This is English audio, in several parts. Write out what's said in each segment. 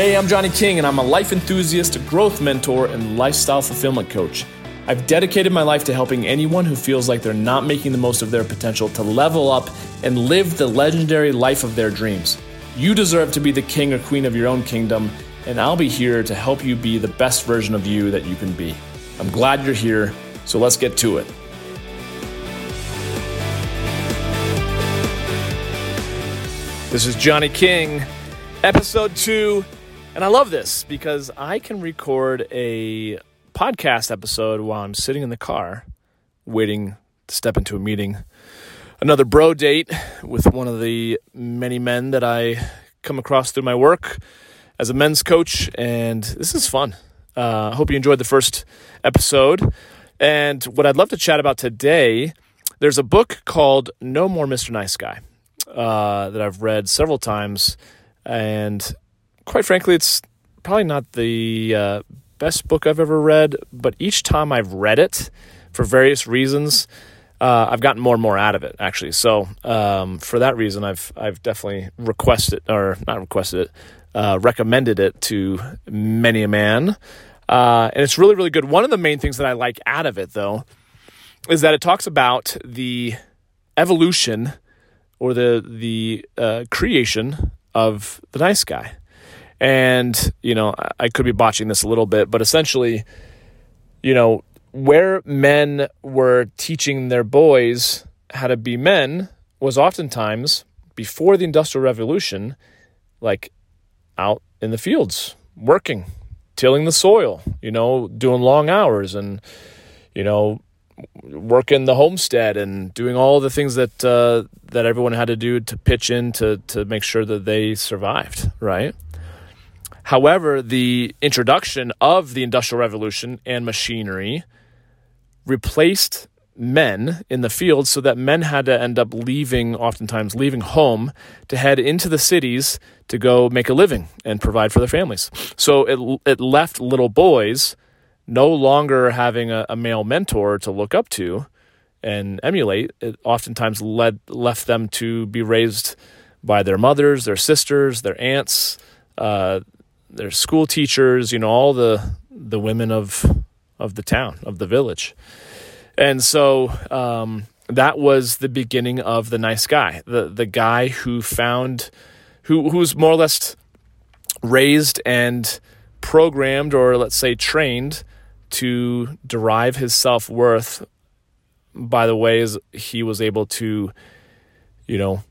Hey, I'm Johnny King, and I'm a life enthusiast, growth mentor, and lifestyle fulfillment coach. I've dedicated my life to helping anyone who feels like they're not making the most of their potential to level up and live the legendary life of their dreams. You deserve to be the king or queen of your own kingdom, and I'll be here to help you be the best version of you that you can be. I'm glad you're here, so let's get to it. This is Johnny King, episode two. And I love this because I can record a podcast episode while I'm sitting in the car waiting to step into a meeting. Another bro date with one of the many men that I come across through my work as a men's coach. And this is fun. I uh, hope you enjoyed the first episode. And what I'd love to chat about today, there's a book called No More Mr. Nice Guy uh, that I've read several times, and quite frankly, it's probably not the uh, best book I've ever read. But each time I've read it, for various reasons, uh, I've gotten more and more out of it. Actually, so um, for that reason, I've I've definitely requested or not requested it, uh, recommended it to many a man. Uh, and it's really, really good. One of the main things that I like out of it, though, is that it talks about the evolution or the the uh, creation of the nice guy. And you know, I could be botching this a little bit, but essentially, you know, where men were teaching their boys how to be men was oftentimes before the industrial revolution like out in the fields working tilling the soil you know doing long hours and you know working the homestead and doing all the things that uh, that everyone had to do to pitch in to to make sure that they survived, right? However, the introduction of the Industrial Revolution and machinery replaced men in the field so that men had to end up leaving, oftentimes leaving home to head into the cities to go make a living and provide for their families. So it, it left little boys no longer having a, a male mentor to look up to and emulate, it oftentimes led left them to be raised by their mothers, their sisters, their aunts, uh, their school teachers, you know, all the the women of of the town, of the village. And so um, that was the beginning of the nice guy, the the guy who found who who's more or less raised and programmed or let's say trained to derive his self worth by the ways he was able to, you know,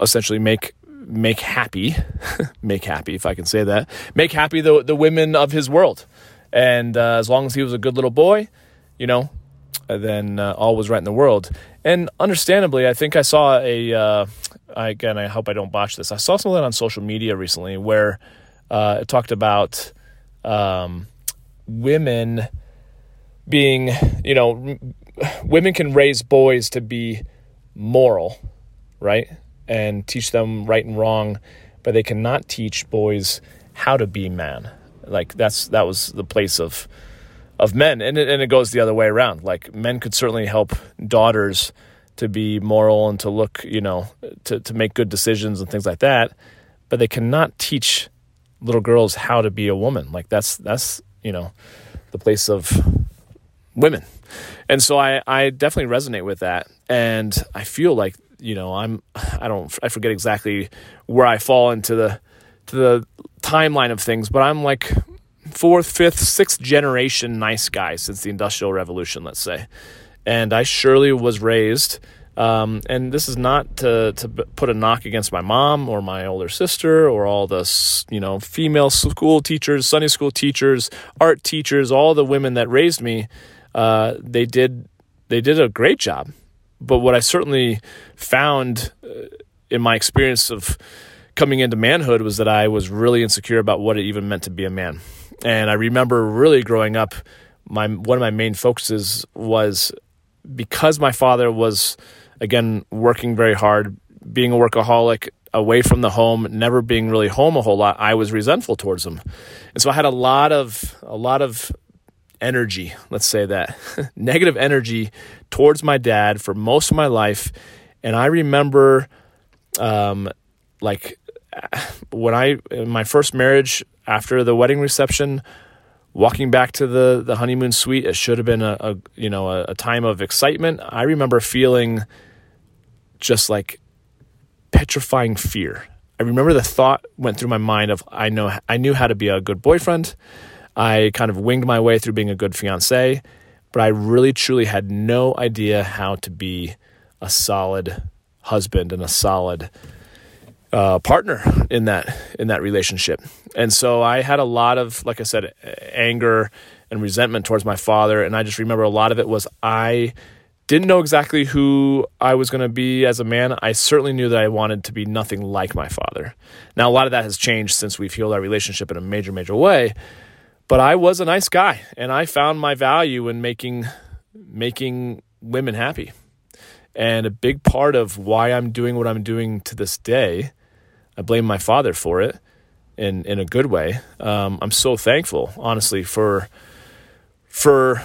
essentially make make happy, make happy if I can say that, make happy the the women of his world, and uh, as long as he was a good little boy, you know, then uh, all was right in the world. And understandably, I think I saw a uh, again. I hope I don't botch this. I saw something on social media recently where uh, it talked about. Um, women being, you know, women can raise boys to be moral, right? And teach them right and wrong, but they cannot teach boys how to be man. Like that's that was the place of of men, and it, and it goes the other way around. Like men could certainly help daughters to be moral and to look, you know, to to make good decisions and things like that, but they cannot teach little girls how to be a woman. Like that's that's you know, the place of women. And so I, I definitely resonate with that. And I feel like, you know, I'm, I don't, I forget exactly where I fall into the, to the timeline of things, but I'm like fourth, fifth, sixth generation nice guy since the Industrial Revolution, let's say. And I surely was raised um, and this is not to, to put a knock against my mom or my older sister or all the you know female school teachers, Sunday school teachers, art teachers, all the women that raised me. Uh, they did they did a great job. But what I certainly found uh, in my experience of coming into manhood was that I was really insecure about what it even meant to be a man. And I remember really growing up, my one of my main focuses was because my father was again, working very hard, being a workaholic, away from the home, never being really home a whole lot, I was resentful towards him. And so I had a lot of a lot of energy, let's say that, negative energy towards my dad for most of my life. And I remember um, like when I my first marriage after the wedding reception, walking back to the the honeymoon suite, it should have been a, a you know a, a time of excitement. I remember feeling just like petrifying fear. I remember the thought went through my mind of I know I knew how to be a good boyfriend. I kind of winged my way through being a good fiance, but I really truly had no idea how to be a solid husband and a solid uh, partner in that in that relationship. And so I had a lot of, like I said, anger and resentment towards my father. And I just remember a lot of it was I didn't know exactly who I was going to be as a man. I certainly knew that I wanted to be nothing like my father. Now, a lot of that has changed since we've healed our relationship in a major, major way. But I was a nice guy, and I found my value in making making women happy. And a big part of why I'm doing what I'm doing to this day, I blame my father for it in in a good way. Um, I'm so thankful, honestly, for for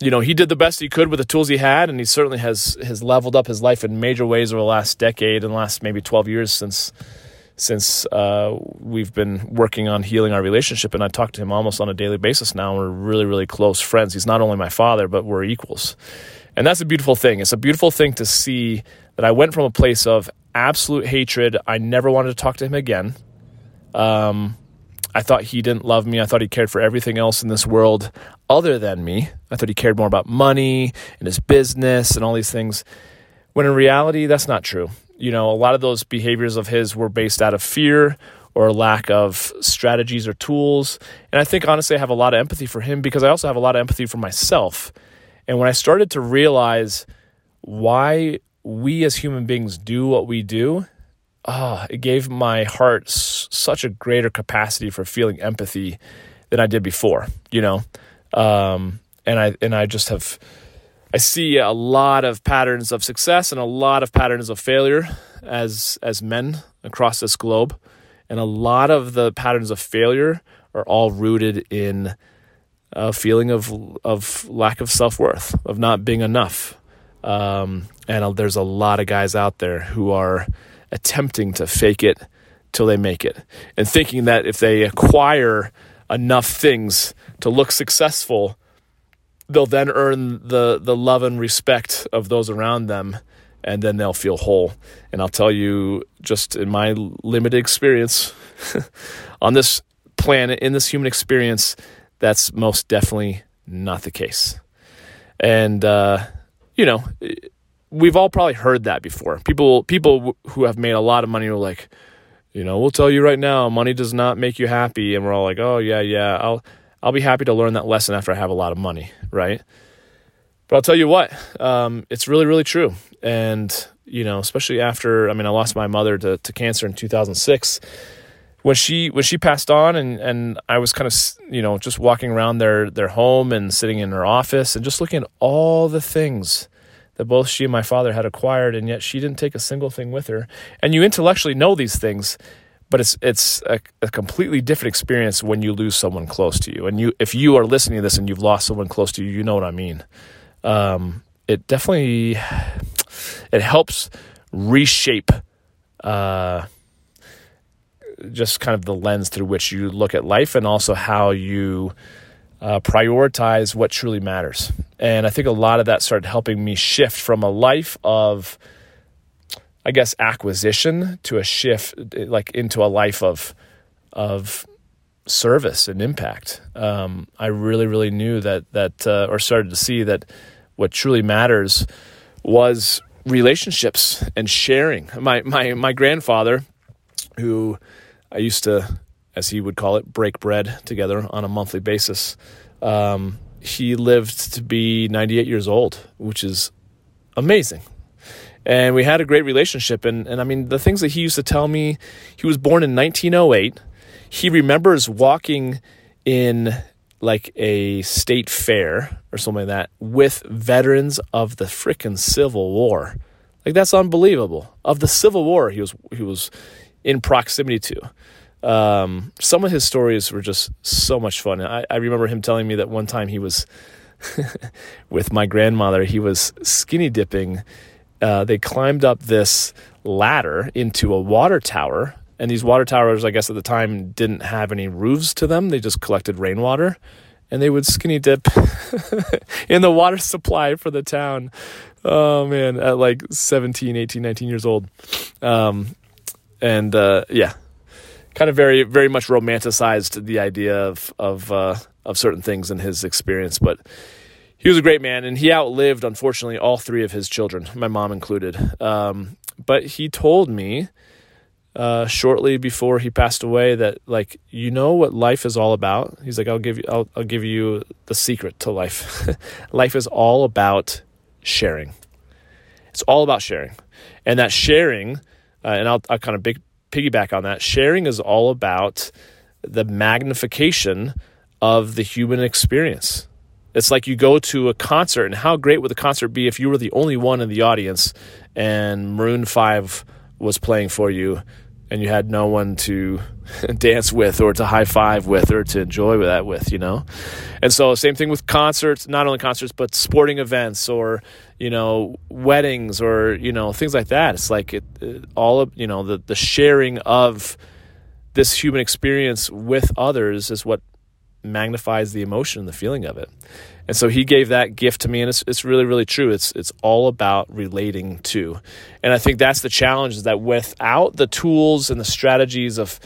you know, he did the best he could with the tools he had, and he certainly has has leveled up his life in major ways over the last decade and last maybe twelve years since since uh, we've been working on healing our relationship. And I talk to him almost on a daily basis now. We're really, really close friends. He's not only my father, but we're equals, and that's a beautiful thing. It's a beautiful thing to see that I went from a place of absolute hatred. I never wanted to talk to him again. Um, I thought he didn't love me. I thought he cared for everything else in this world other than me. I thought he cared more about money and his business and all these things. When in reality, that's not true. You know, a lot of those behaviors of his were based out of fear or lack of strategies or tools. And I think honestly, I have a lot of empathy for him because I also have a lot of empathy for myself. And when I started to realize why we as human beings do what we do, oh, it gave my heart s- such a greater capacity for feeling empathy than I did before, you know? Um, and I, and I just have, I see a lot of patterns of success and a lot of patterns of failure as, as men across this globe. And a lot of the patterns of failure are all rooted in a feeling of, of lack of self worth, of not being enough. Um, and there's a lot of guys out there who are, attempting to fake it till they make it and thinking that if they acquire enough things to look successful, they'll then earn the, the love and respect of those around them and then they'll feel whole. And I'll tell you, just in my limited experience on this planet, in this human experience, that's most definitely not the case. And, uh, you know, we've all probably heard that before. People people who have made a lot of money are like, you know, we'll tell you right now, money does not make you happy, and we're all like, oh yeah, yeah, I'll I'll be happy to learn that lesson after I have a lot of money, right? But I'll tell you what, um, it's really really true, and you know, especially after I mean, I lost my mother to to cancer in 2006. When she when she passed on and and I was kind of you know just walking around their their home and sitting in her office and just looking at all the things that both she and my father had acquired, and yet she didn't take a single thing with her. And you intellectually know these things, but it's it's a, a, completely different experience when you lose someone close to you. And you, if you are listening to this and you've lost someone close to you, you know what I mean. Um, it definitely it helps reshape. Uh, just kind of the lens through which you look at life and also how you uh, prioritize what truly matters. And I think a lot of that started helping me shift from a life of, I guess, acquisition to a shift, like into a life of, of service and impact. Um, I really, really knew that that, uh, or started to see that what truly matters was relationships and sharing. My my my grandfather, who I used to as he would call it, break bread together on a monthly basis. Um, he lived to be 98 years old, which is amazing. And we had a great relationship. And, and I mean, the things that he used to tell me, he was born in 1908. He remembers walking in like a state fair or something like that with veterans of the frickin' Civil War. Like that's unbelievable. Of the Civil War, he was he was in proximity to. Um, some of his stories were just so much fun. I, I remember him telling me that one time he was with my grandmother, he was skinny dipping. Uh, they climbed up this ladder into a water tower And these water towers, I guess at the time, didn't have any roofs to them. They just collected rainwater and they would skinny dip in the water supply for the town. Oh man, at like 17, 18, 19 years old. Um, and uh, yeah, kind of very, very much romanticized the idea of of uh, of certain things in his experience. But he was a great man, and he outlived, unfortunately, all three of his children, my mom included. Um, but he told me uh, shortly before he passed away that like you know what life is all about. He's like, I'll give you, I'll, I'll give you the secret to life. life is all about sharing. It's all about sharing, and that sharing, uh, and I'll, I'll kind of big, piggyback on that. Sharing is all about the magnification of the human experience. It's like you go to a concert, and how great would the concert be if you were the only one in the audience and Maroon 5 was playing for you and you had no one to dance with or to high five with or to enjoy that with, you know? And so, same thing with concerts, not only concerts, but sporting events or, you know, weddings or, you know, things like that. It's like it, it, all of, you know, the, the sharing of this human experience with others is what magnifies the emotion and the feeling of it. And so he gave that gift to me, and it's, it's really, really true. It's, it's all about relating to. And I think that's the challenge is that without the tools and the strategies of,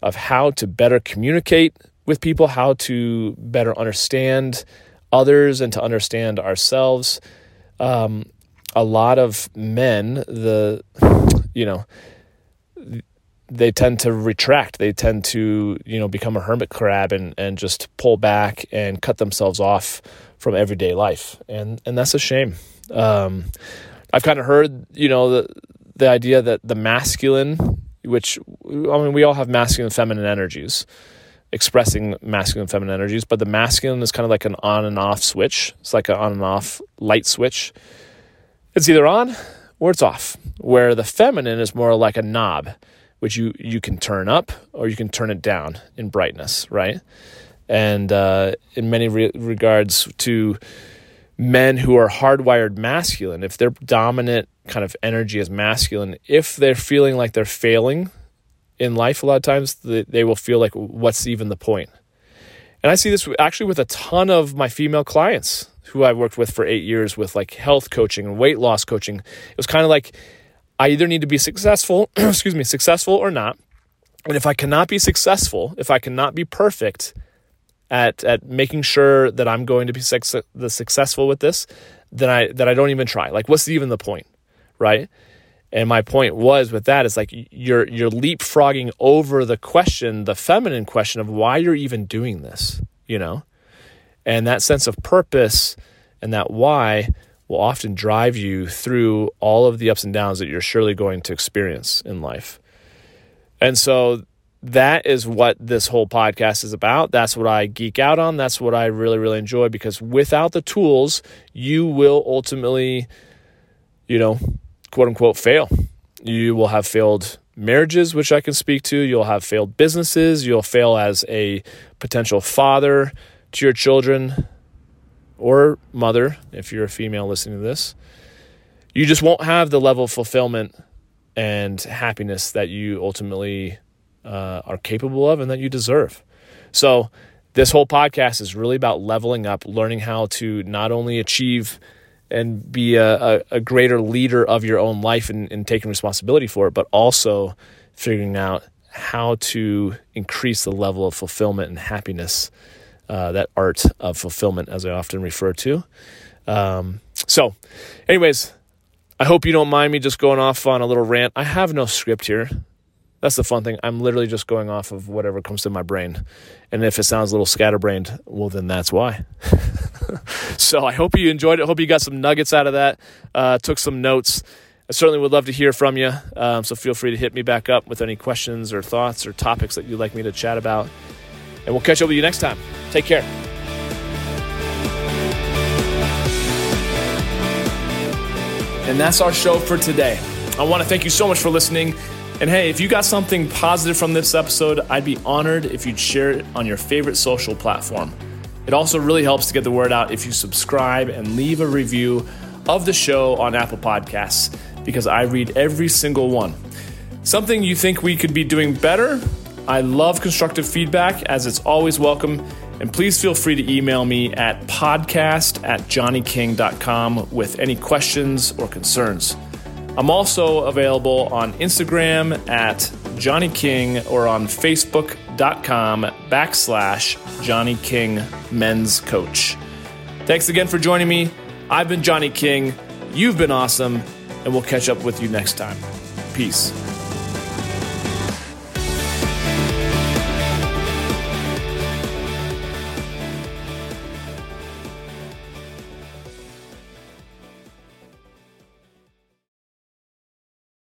of how to better communicate with people, how to better understand others and to understand ourselves, um, a lot of men, the, you know, they tend to retract. They tend to, you know, become a hermit crab and, and just pull back and cut themselves off from everyday life. And and that's a shame. Um, I've kind of heard, you know, the the idea that the masculine, which I mean, we all have masculine and feminine energies, expressing masculine and feminine energies, but the masculine is kind of like an on and off switch. It's like an on and off light switch. It's either on or it's off. Where the feminine is more like a knob which you you can turn up or you can turn it down in brightness, right? And uh, in many re- regards, to men who are hardwired masculine, if their dominant kind of energy is masculine, if they're feeling like they're failing in life, a lot of times they, they will feel like, what's even the point? And I see this actually with a ton of my female clients who I've worked with for eight years with like health coaching and weight loss coaching. It was kind of like I either need to be successful, excuse me, successful or not. And if I cannot be successful, if I cannot be perfect at at making sure that I'm going to be the successful with this, then I that I don't even try. Like what's even the point, right? And my point was with that is like you're you're leapfrogging over the question, the feminine question of why you're even doing this, you know? And that sense of purpose and that why will often drive you through all of the ups and downs that you're surely going to experience in life. And so that is what this whole podcast is about. That's what I geek out on. That's what I really, really enjoy because without the tools, you will ultimately, you know, quote unquote, fail. You will have failed marriages, which I can speak to. You'll have failed businesses. You'll fail as a potential father to your children or mother, if you're a female listening to this, you just won't have the level of fulfillment and happiness that you ultimately uh, are capable of and that you deserve. So, this whole podcast is really about leveling up, learning how to not only achieve and be a, a, a greater leader of your own life and, and taking responsibility for it, but also figuring out how to increase the level of fulfillment and happiness uh, that art of fulfillment, as I often refer to. Um, so, anyways, I hope you don't mind me just going off on a little rant. I have no script here. That's the fun thing. I'm literally just going off of whatever comes to my brain. And if it sounds a little scatterbrained, well, then that's why. so I hope you enjoyed it. Hope you got some nuggets out of that. Uh, took some notes. I certainly would love to hear from you. Um, so feel free to hit me back up with any questions or thoughts or topics that you'd like me to chat about. And we'll catch up with you next time. Take care. And that's our show for today. I want to thank you so much for listening. And hey, if you got something positive from this episode, I'd be honored if you'd share it on your favorite social platform. It also really helps to get the word out if you subscribe and leave a review of the show on Apple Podcasts because I read every single one. something you think we could be doing better, I love constructive feedback as it's always welcome. And please feel free to email me at podcast at johnnyking.com with any questions or concerns. I'm also available on Instagram at Johnny King or on Facebook.com backslash Johnny King Men's Coach. Thanks again for joining me. I've been Johnny King. You've been awesome, and we'll catch up with you next time. Peace.